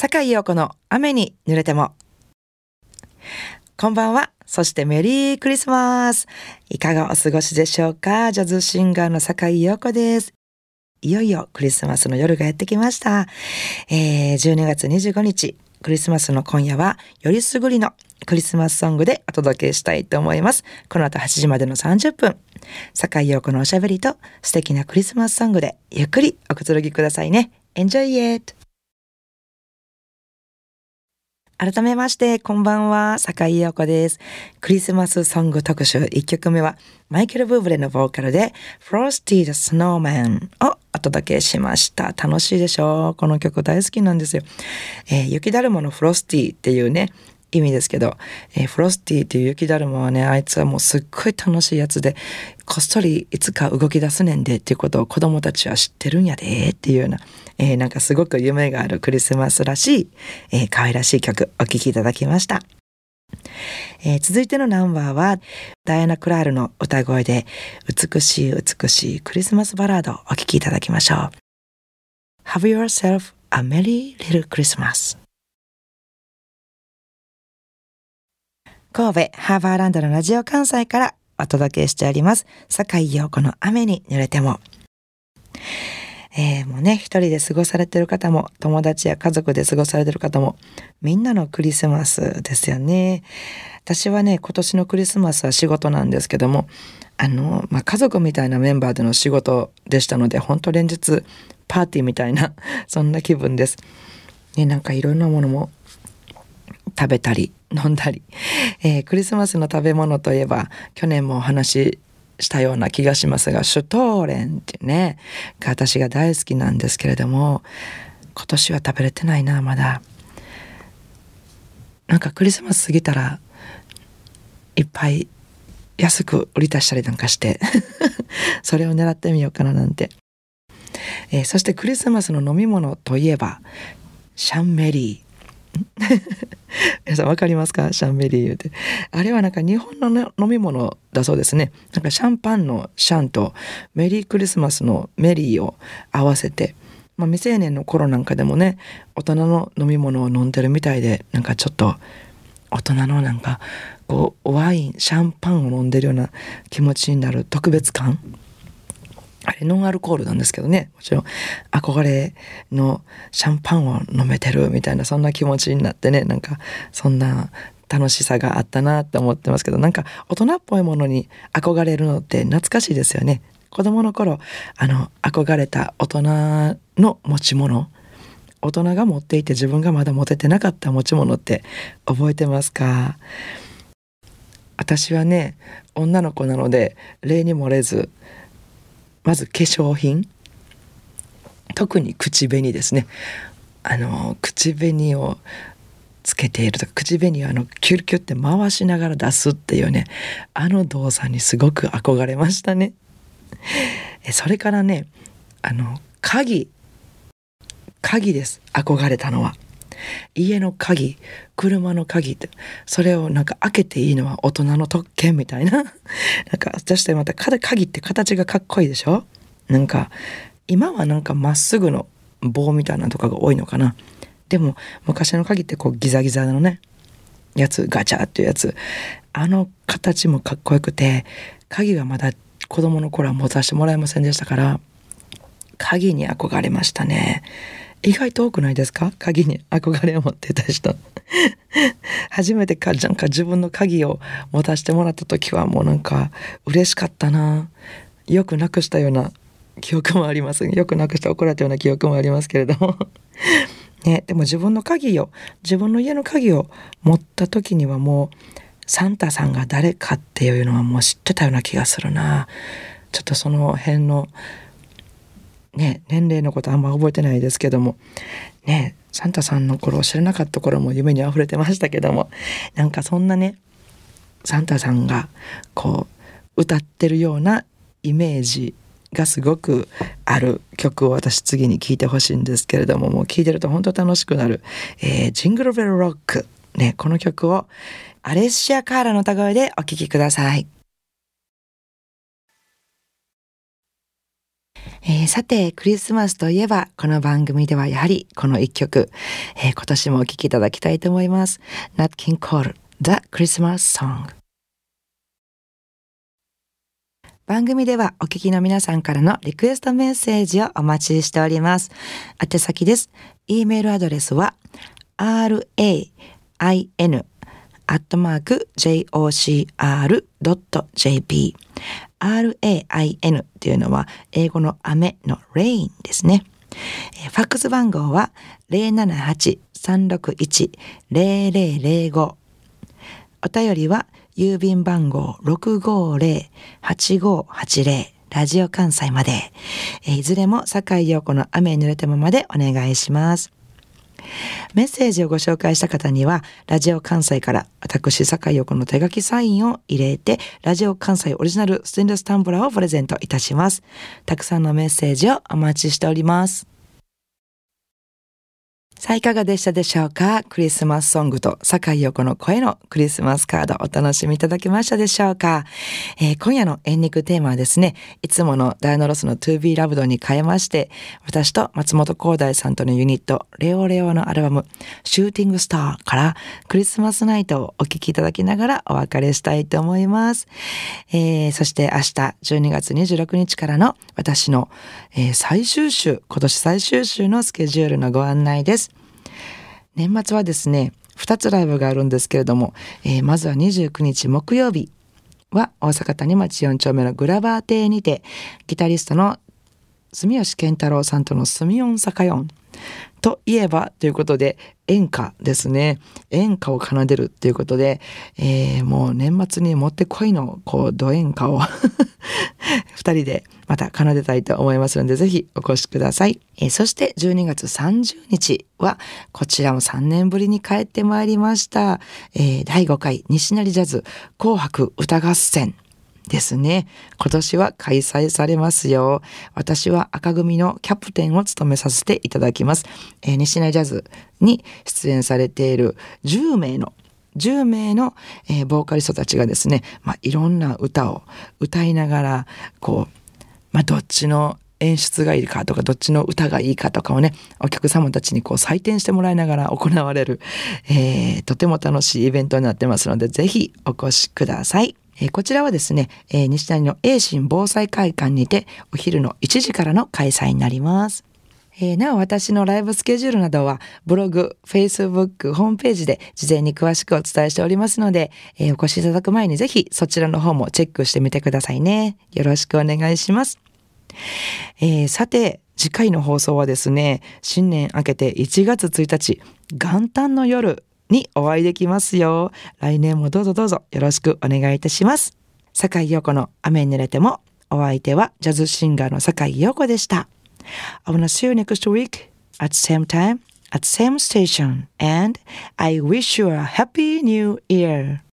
坂井陽子の雨に濡れても。こんばんは。そしてメリークリスマス。いかがお過ごしでしょうか？ジャズシンガーの坂井陽子です。いよいよクリスマスの夜がやってきました。えー、12月25日、クリスマスの今夜は、よりすぐりのクリスマスソングでお届けしたいと思います。この後8時までの30分、坂井陽子のおしゃべりと素敵なクリスマスソングでゆっくりおくつろぎくださいね。Enjoy it! 改めまして、こんばんは、坂井陽子です。クリスマスソング特集1曲目は、マイケル・ブーブレのボーカルで、Frosty the Snowman をお届けしました。楽しいでしょう？この曲大好きなんですよ。えー、雪だるまのフロスティっていうね、意味ですけど、えー、フロスティっていう雪だるまはね、あいつはもうすっごい楽しいやつで、こっそりいつか動き出すねんでっていうことを子供たちは知ってるんやでっていうような、えー、なんかすごく夢があるクリスマスらしい、えー、可愛らしい曲お聴きいただきました。えー、続いてのナンバーはダイアナ・クラールの歌声で美しい美しいクリスマスバラードをお聴きいただきましょう。Have yourself a merry little Christmas 神戸ハーバーランドのラジオ関西からお届けしております。坂井陽子の雨に濡れても。えー、もうね、一人で過ごされてる方も、友達や家族で過ごされてる方も、みんなのクリスマスですよね。私はね、今年のクリスマスは仕事なんですけども、あの、まあ、家族みたいなメンバーでの仕事でしたので、本当連日パーティーみたいな、そんな気分です。ね、なんかいろんなものも食べたり飲んだり、えー、クリスマスの食べ物といえば去年もお話ししたような気がしますがシュトーレンっていうね私が大好きなんですけれども今年は食べれてないなまだ。なんかクリスマス過ぎたらいっぱい安く売り出したりなんかして それを狙ってみようかななんて、えー、そしてクリスマスの飲み物といえばシャンメリー。皆さん分かりますか？シャンメリー言うて。あれはなんか日本の、飲み物だそうですね。なんかシャンパンのシャンとメリークリスマスのメリーを合わせて、まあ、未成年の頃なんかでもね、大人の飲み物を飲んでるみたいで、なんかちょっと大人のなんかこうワイン、シャンパンを飲んでるような気持ちになる特別感あれノンアルコールなんですけどね。もちろん憧れのシャンパンを飲めてるみたいなそんな気持ちになってね。なんかそんな楽しさがあったなって思ってますけど。なんか大人っぽいものに憧れるのって懐かしいですよね。子供の頃あの憧れた大人の持ち物大人が持っていて自分がまだ持ててなかった持ち物って覚えてますか？私はね女の子なので例に漏れずまず化粧品。特に口紅ですね。あの口紅をつけているとか口紅をあのキュルキュって回しながら出すっていうねあの動作にすごく憧れましたね。それからねあの鍵。鍵です。憧れたのは。家の鍵車の鍵ってそれをなんか開けていいのは大人の特権みたいな。なんか私ってまた鍵って形がかっこいいでしょ？なんか今はなんかまっすぐの棒みたいなとかが多いのかな。でも昔の鍵ってこうギザギザのねやつガチャっていうやつ。あの形もかっこよくて鍵がまだ子供の頃は持たせてもらえませんでしたから鍵に憧れましたね。意外と多くないですか？鍵に憧れを持ってた人。初めてかなんか自分の鍵を持たせてもらった時はもうなんか嬉しかったな。よくなくしたような記憶もあります。よくなくして怒られたような記憶もありますけれども。ね、でも自分の鍵を自分の家の鍵を持った時にはもうサンタさんが誰かっていうのはもう知ってたような気がするな。ちょっとその辺のね、年齢のことあんま覚えてないですけども、ね、サンタさんの頃知らなかった頃も夢に溢れてましたけども、なんかそんなね、サンタさんがこう歌ってるようなイメージがすごくある曲を私次に聴いてほしいんですけれどももう聴いてると本当楽しくなる、えー、ジングルベルロック、ね、この曲をアレッシア・カーラの歌声でお聴きください。えー、さて、クリスマスといえば、この番組ではやはりこの一曲、えー、今年もお聴きいただきたいと思います。Nat King Cole, The Christmas Song。番組ではお聞きの皆さんからのリクエストメッセージをお待ちしております。宛先です。e メールアドレスは rain アットマーク jocr.jp rain っていうのは英語の雨の rain ですね。ファックス番号は078-361-0005お便りは郵便番号650-8580ラジオ関西まで。いずれも坂井陽子の雨に濡れたままでお願いします。メッセージをご紹介した方には、ラジオ関西から私、坂井陽子の手書きサインを入れて、ラジオ関西オリジナルステンレスタンブラーをプレゼントいたします。たくさんのメッセージをお待ちしております。さあ、いかがでしたでしょうか？クリスマスソングと坂井陽子の声のクリスマスカードお楽しみいただけましたでしょうか、えー、今夜のエンディングテーマはですね、いつものダイアナロスの To Be Loved に変えまして、私と松本光大さんとのユニット、レオレオのアルバム、シューティングスターからクリスマスナイトをお聴きいただきながらお別れしたいと思います。えー、そして明日12月26日からの私の、えー、最終週、今年最終週のスケジュールのご案内です。年末はですね、2つライブがあるんですけれども、えー、まずは29日木曜日は大阪谷町4丁目のグラバー亭にて、ギタリストの住吉健太郎さんとの住音坂4といえばということで演歌ですね。演歌を奏でるっていうことで、えー、もう年末にもってこいのこうド演歌を。二人でまた奏でたいと思いますのでぜひお越しください、えー、そして12月30日はこちらも3年ぶりに帰ってまいりました、えー、第5回西成ジャズ紅白歌合戦。ですね。今年は開催されますよ。私は赤組のキャプテンを務めさせていただきます。えー、西内ジャズに出演されている10名の10名の、えー、ボーカリストたちがですね、まあ、いろんな歌を歌いながら、こう、まあ、どっちの演出がいいかとか、どっちの歌がいいかとかをね、お客様たちにこう採点してもらいながら 行われる、えー、とても楽しいイベントになってますので、ぜひお越しください。えー、こちらはですね、えー、西谷の栄新防災会館にてお昼の1時からの開催になります。えー、なお私のライブスケジュールなどはブログ、フェイスブック、ホームページで事前に詳しくお伝えしておりますので、えー、お越しいただく前にぜひそちらの方もチェックしてみてくださいね。よろしくお願いします。えー、さて、次回の放送はですね、新年明けて1月1日、元旦の夜にお会いできますよ。来年もどうぞどうぞよろしくお願いいたします。坂井陽子の雨に濡れても、お相手はジャズシンガーの坂井陽子でした。I wanna see you next week at same time at same station and I wish you a happy new year.